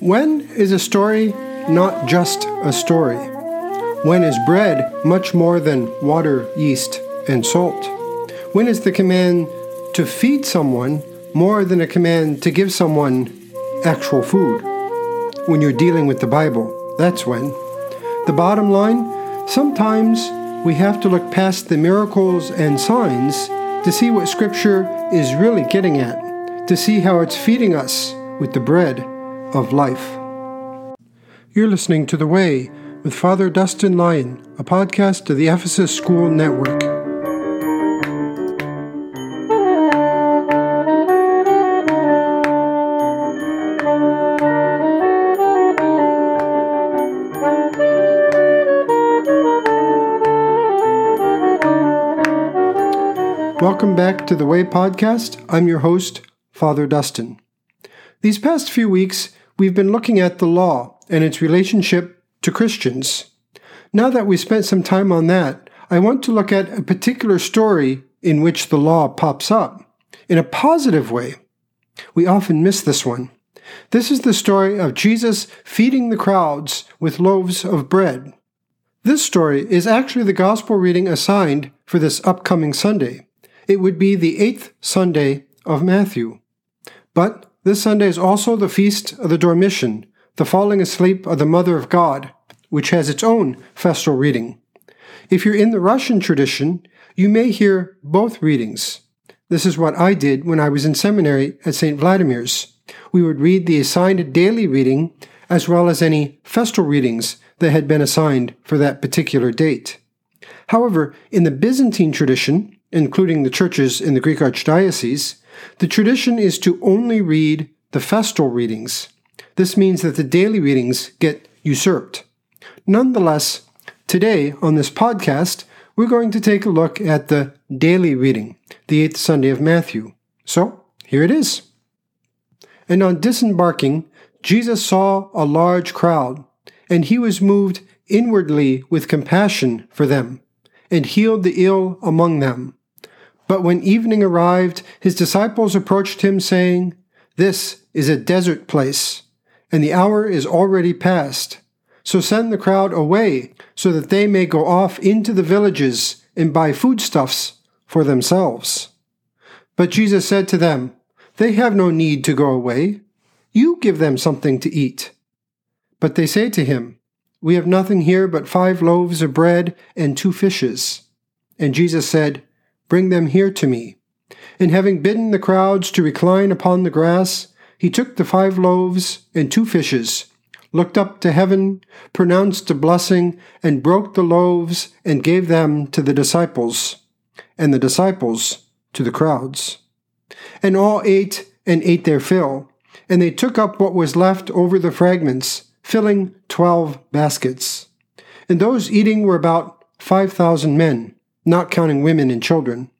When is a story not just a story? When is bread much more than water, yeast, and salt? When is the command to feed someone more than a command to give someone actual food? When you're dealing with the Bible, that's when. The bottom line sometimes we have to look past the miracles and signs to see what Scripture is really getting at, to see how it's feeding us with the bread of life. You're listening to The Way with Father Dustin Lyon, a podcast of the Ephesus School Network. Welcome back to the Way podcast. I'm your host, Father Dustin. These past few weeks, we've been looking at the law and its relationship to Christians. Now that we've spent some time on that, I want to look at a particular story in which the law pops up in a positive way. We often miss this one. This is the story of Jesus feeding the crowds with loaves of bread. This story is actually the gospel reading assigned for this upcoming Sunday. It would be the eighth Sunday of Matthew. But this Sunday is also the feast of the Dormition, the falling asleep of the Mother of God, which has its own festal reading. If you're in the Russian tradition, you may hear both readings. This is what I did when I was in seminary at St. Vladimir's. We would read the assigned daily reading as well as any festal readings that had been assigned for that particular date. However, in the Byzantine tradition, including the churches in the Greek Archdiocese, the tradition is to only read the festal readings. This means that the daily readings get usurped. Nonetheless, today on this podcast, we're going to take a look at the daily reading, the eighth Sunday of Matthew. So, here it is. And on disembarking, Jesus saw a large crowd, and he was moved inwardly with compassion for them, and healed the ill among them. But when evening arrived, his disciples approached him, saying, This is a desert place, and the hour is already past. So send the crowd away, so that they may go off into the villages and buy foodstuffs for themselves. But Jesus said to them, They have no need to go away. You give them something to eat. But they say to him, We have nothing here but five loaves of bread and two fishes. And Jesus said, Bring them here to me. And having bidden the crowds to recline upon the grass, he took the five loaves and two fishes, looked up to heaven, pronounced a blessing, and broke the loaves and gave them to the disciples, and the disciples to the crowds. And all ate and ate their fill, and they took up what was left over the fragments, filling twelve baskets. And those eating were about five thousand men not counting women and children.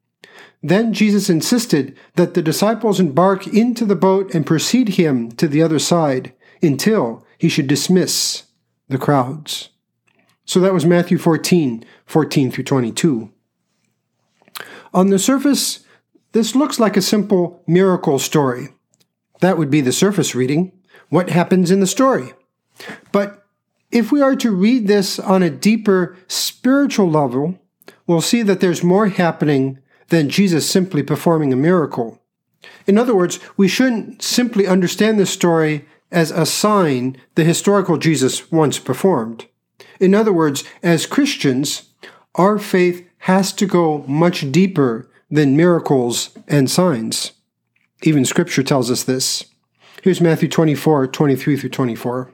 Then Jesus insisted that the disciples embark into the boat and precede him to the other side until he should dismiss the crowds. So that was Matthew 14, 14 through 22. On the surface, this looks like a simple miracle story. That would be the surface reading. What happens in the story? But if we are to read this on a deeper spiritual level, we'll see that there's more happening than Jesus simply performing a miracle. In other words, we shouldn't simply understand this story as a sign the historical Jesus once performed. In other words, as Christians, our faith has to go much deeper than miracles and signs. Even Scripture tells us this. Here's Matthew 24, 23 through 24.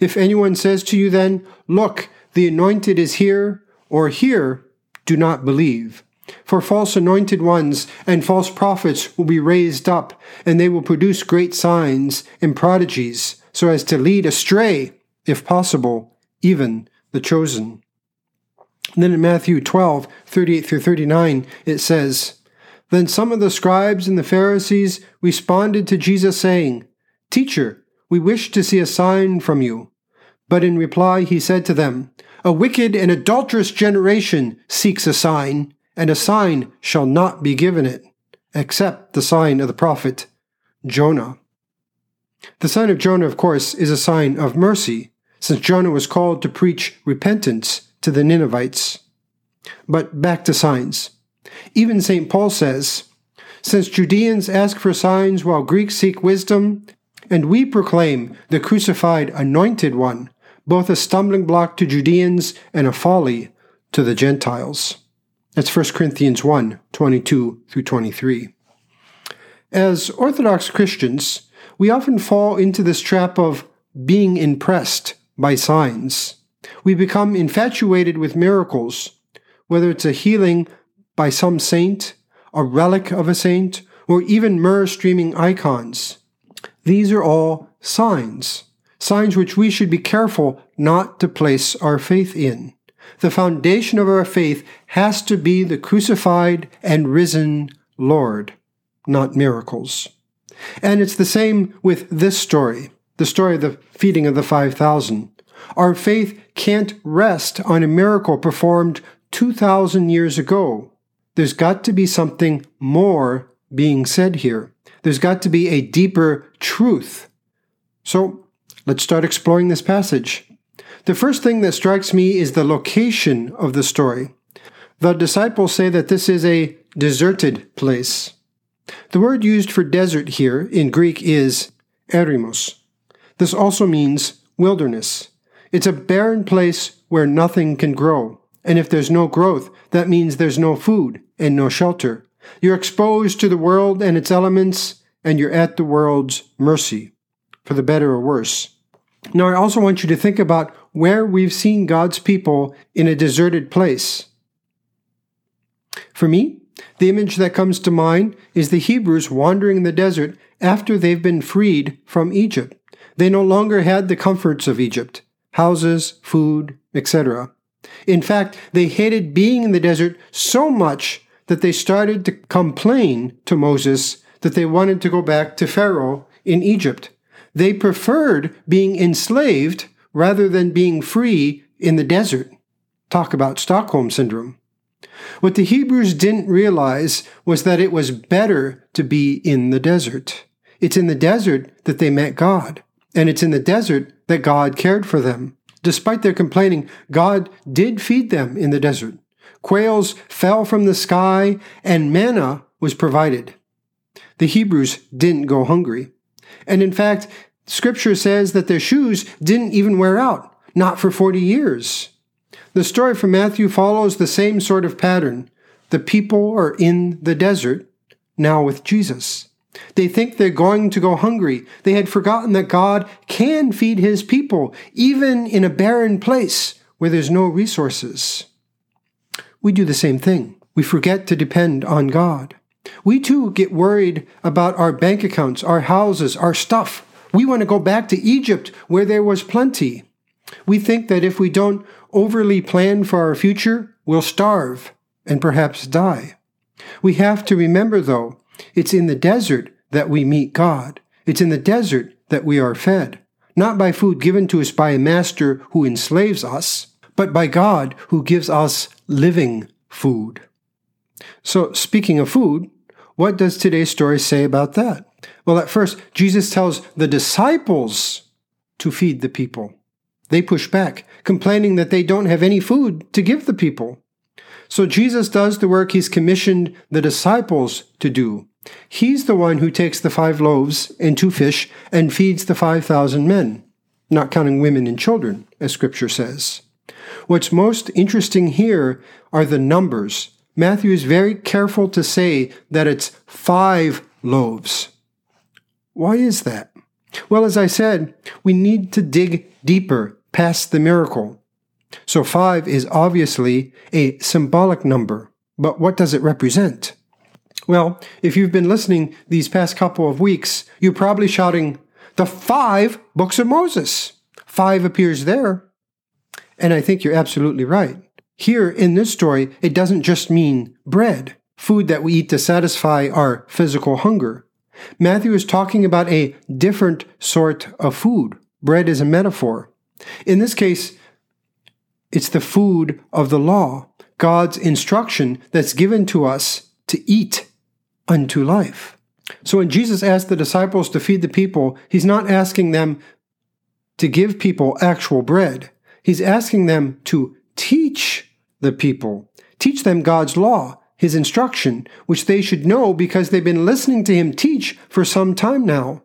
If anyone says to you then, Look, the anointed is here, or here, do not believe. For false anointed ones and false prophets will be raised up, and they will produce great signs and prodigies, so as to lead astray, if possible, even the chosen. And then in Matthew 12, 38 through 39, it says, Then some of the scribes and the Pharisees responded to Jesus, saying, Teacher, we wish to see a sign from you. But in reply he said to them, a wicked and adulterous generation seeks a sign, and a sign shall not be given it, except the sign of the prophet Jonah. The sign of Jonah, of course, is a sign of mercy, since Jonah was called to preach repentance to the Ninevites. But back to signs. Even St. Paul says, Since Judeans ask for signs while Greeks seek wisdom, and we proclaim the crucified anointed one, both a stumbling block to Judeans and a folly to the Gentiles. That's 1 Corinthians 1 22 through 23. As Orthodox Christians, we often fall into this trap of being impressed by signs. We become infatuated with miracles, whether it's a healing by some saint, a relic of a saint, or even myrrh streaming icons. These are all signs, signs which we should be careful not to place our faith in. The foundation of our faith has to be the crucified and risen Lord, not miracles. And it's the same with this story, the story of the feeding of the 5,000. Our faith can't rest on a miracle performed 2,000 years ago. There's got to be something more being said here. There's got to be a deeper truth. So let's start exploring this passage. The first thing that strikes me is the location of the story. The disciples say that this is a deserted place. The word used for desert here in Greek is eremos. This also means wilderness. It's a barren place where nothing can grow. And if there's no growth, that means there's no food and no shelter. You're exposed to the world and its elements, and you're at the world's mercy, for the better or worse. Now, I also want you to think about where we've seen God's people in a deserted place. For me, the image that comes to mind is the Hebrews wandering in the desert after they've been freed from Egypt. They no longer had the comforts of Egypt houses, food, etc. In fact, they hated being in the desert so much that they started to complain to Moses that they wanted to go back to Pharaoh in Egypt. They preferred being enslaved rather than being free in the desert. Talk about Stockholm Syndrome. What the Hebrews didn't realize was that it was better to be in the desert. It's in the desert that they met God, and it's in the desert that God cared for them. Despite their complaining, God did feed them in the desert. Quails fell from the sky, and manna was provided. The Hebrews didn't go hungry. And in fact, Scripture says that their shoes didn't even wear out, not for 40 years. The story from Matthew follows the same sort of pattern. The people are in the desert, now with Jesus. They think they're going to go hungry. They had forgotten that God can feed his people, even in a barren place where there's no resources. We do the same thing. We forget to depend on God. We too get worried about our bank accounts, our houses, our stuff. We want to go back to Egypt where there was plenty. We think that if we don't overly plan for our future, we'll starve and perhaps die. We have to remember, though, it's in the desert that we meet God. It's in the desert that we are fed, not by food given to us by a master who enslaves us, but by God who gives us living food. So, speaking of food, what does today's story say about that? Well, at first, Jesus tells the disciples to feed the people. They push back, complaining that they don't have any food to give the people. So Jesus does the work he's commissioned the disciples to do. He's the one who takes the five loaves and two fish and feeds the 5,000 men, not counting women and children, as scripture says. What's most interesting here are the numbers Matthew is very careful to say that it's five loaves. Why is that? Well, as I said, we need to dig deeper past the miracle. So five is obviously a symbolic number, but what does it represent? Well, if you've been listening these past couple of weeks, you're probably shouting, the five books of Moses. Five appears there. And I think you're absolutely right. Here in this story, it doesn't just mean bread, food that we eat to satisfy our physical hunger. Matthew is talking about a different sort of food. Bread is a metaphor. In this case, it's the food of the law, God's instruction that's given to us to eat unto life. So when Jesus asked the disciples to feed the people, he's not asking them to give people actual bread. He's asking them to teach the people, teach them God's law, his instruction, which they should know because they've been listening to him teach for some time now.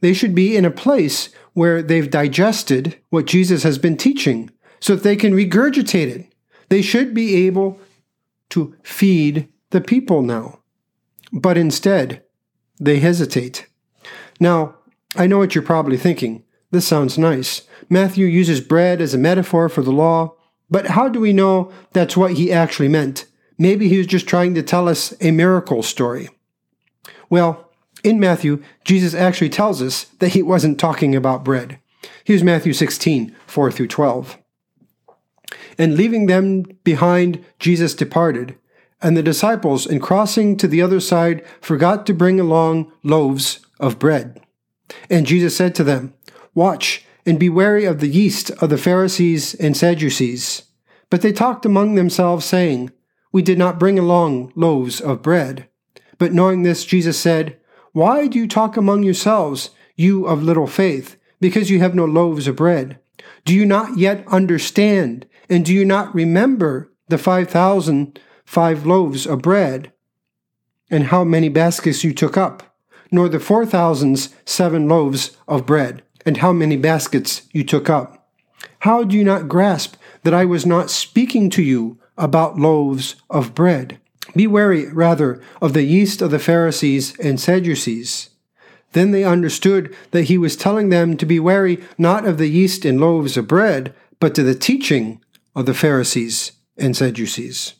They should be in a place where they've digested what Jesus has been teaching so that they can regurgitate it. They should be able to feed the people now. But instead, they hesitate. Now, I know what you're probably thinking. This sounds nice. Matthew uses bread as a metaphor for the law, but how do we know that's what he actually meant? Maybe he was just trying to tell us a miracle story. Well, in Matthew, Jesus actually tells us that he wasn't talking about bread. Here's Matthew 16, 4 through 12. And leaving them behind, Jesus departed. And the disciples, in crossing to the other side, forgot to bring along loaves of bread. And Jesus said to them, Watch and be wary of the yeast of the Pharisees and Sadducees. But they talked among themselves, saying, We did not bring along loaves of bread. But knowing this, Jesus said, Why do you talk among yourselves, you of little faith, because you have no loaves of bread? Do you not yet understand, and do you not remember the five thousand five loaves of bread, and how many baskets you took up, nor the four thousands seven loaves of bread, and how many baskets you took up. How do you not grasp that I was not speaking to you about loaves of bread? Be wary, rather, of the yeast of the Pharisees and Sadducees. Then they understood that he was telling them to be wary not of the yeast and loaves of bread, but to the teaching of the Pharisees and Sadducees.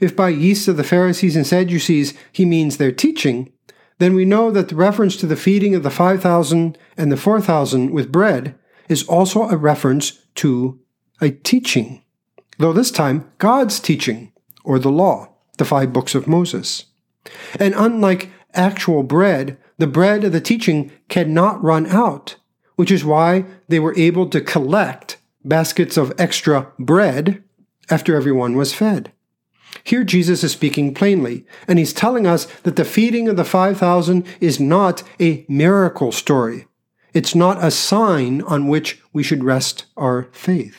If by yeast of the Pharisees and Sadducees he means their teaching, then we know that the reference to the feeding of the 5,000 and the 4,000 with bread is also a reference to a teaching, though this time God's teaching, or the law, the five books of Moses. And unlike actual bread, the bread of the teaching cannot run out, which is why they were able to collect baskets of extra bread after everyone was fed. Here Jesus is speaking plainly, and he's telling us that the feeding of the 5,000 is not a miracle story. It's not a sign on which we should rest our faith.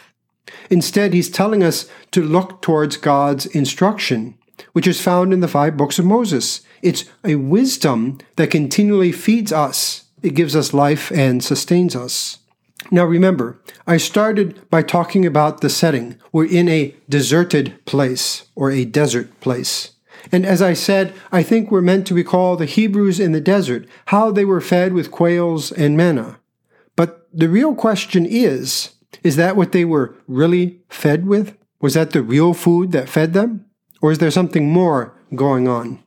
Instead, he's telling us to look towards God's instruction, which is found in the five books of Moses. It's a wisdom that continually feeds us. It gives us life and sustains us. Now remember, I started by talking about the setting. We're in a deserted place or a desert place. And as I said, I think we're meant to recall the Hebrews in the desert, how they were fed with quails and manna. But the real question is, is that what they were really fed with? Was that the real food that fed them? Or is there something more going on?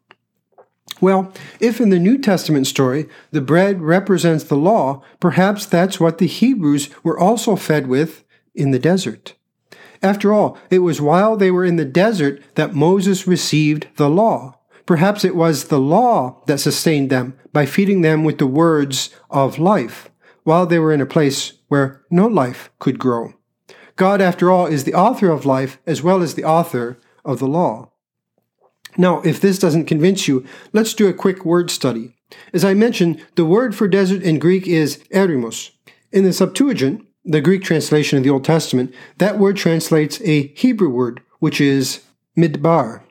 Well, if in the New Testament story the bread represents the law, perhaps that's what the Hebrews were also fed with in the desert. After all, it was while they were in the desert that Moses received the law. Perhaps it was the law that sustained them by feeding them with the words of life, while they were in a place where no life could grow. God, after all, is the author of life as well as the author of the law. Now, if this doesn't convince you, let's do a quick word study. As I mentioned, the word for desert in Greek is eremos. In the Septuagint, the Greek translation of the Old Testament, that word translates a Hebrew word, which is midbar.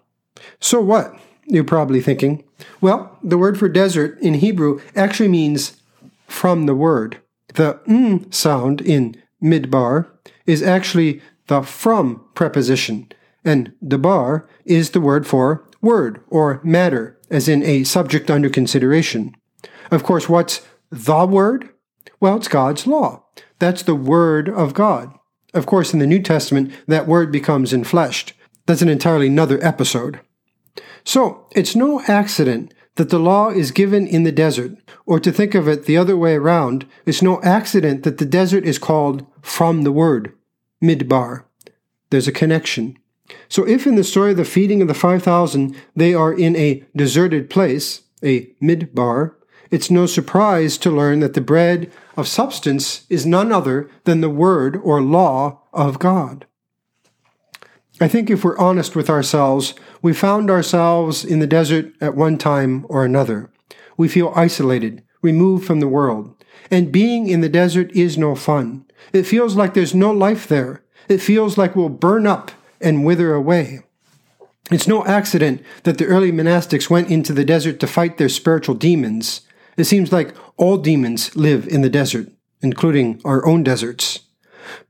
So what? You're probably thinking. Well, the word for desert in Hebrew actually means from the word. The m sound in midbar is actually the from preposition, and debar is the word for word or matter, as in a subject under consideration. Of course, what's the word? Well, it's God's law. That's the word of God. Of course, in the New Testament, that word becomes enfleshed. That's an entirely another episode. So, it's no accident that the law is given in the desert, or to think of it the other way around, it's no accident that the desert is called from the word, midbar. There's a connection. So, if in the story of the feeding of the 5,000 they are in a deserted place, a midbar, it's no surprise to learn that the bread of substance is none other than the word or law of God. I think if we're honest with ourselves, we found ourselves in the desert at one time or another. we feel isolated, removed from the world. And being in the desert is no fun. It feels like there's no life there. It feels like we'll burn up and wither away. It's no accident that the early monastics went into the desert to fight their spiritual demons. It seems like all demons live in the desert, including our own deserts.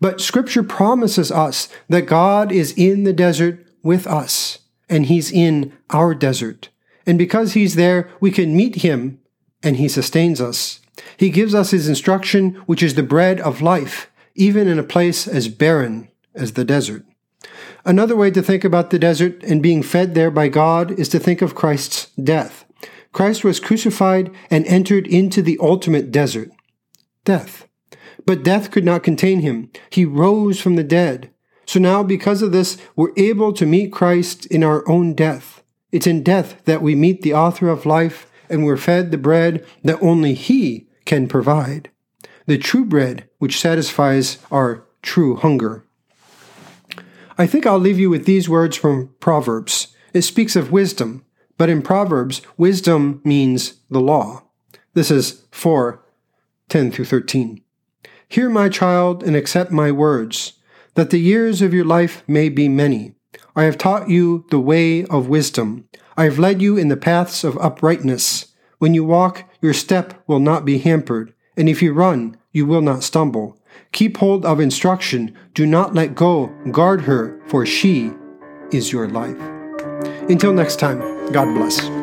But Scripture promises us that God is in the desert with us, and He's in our desert. And because He's there, we can meet Him, and He sustains us. He gives us His instruction, which is the bread of life, even in a place as barren as the desert. Another way to think about the desert and being fed there by God is to think of Christ's death. Christ was crucified and entered into the ultimate desert death. But death could not contain him. He rose from the dead. So now, because of this, we're able to meet Christ in our own death. It's in death that we meet the author of life and we're fed the bread that only He can provide. The true bread which satisfies our true hunger. I think I'll leave you with these words from Proverbs. It speaks of wisdom, but in Proverbs, wisdom means the law. This is 4 10 through 13. Hear, my child, and accept my words, that the years of your life may be many. I have taught you the way of wisdom. I have led you in the paths of uprightness. When you walk, your step will not be hampered, and if you run, you will not stumble. Keep hold of instruction. Do not let go. Guard her, for she is your life. Until next time, God bless.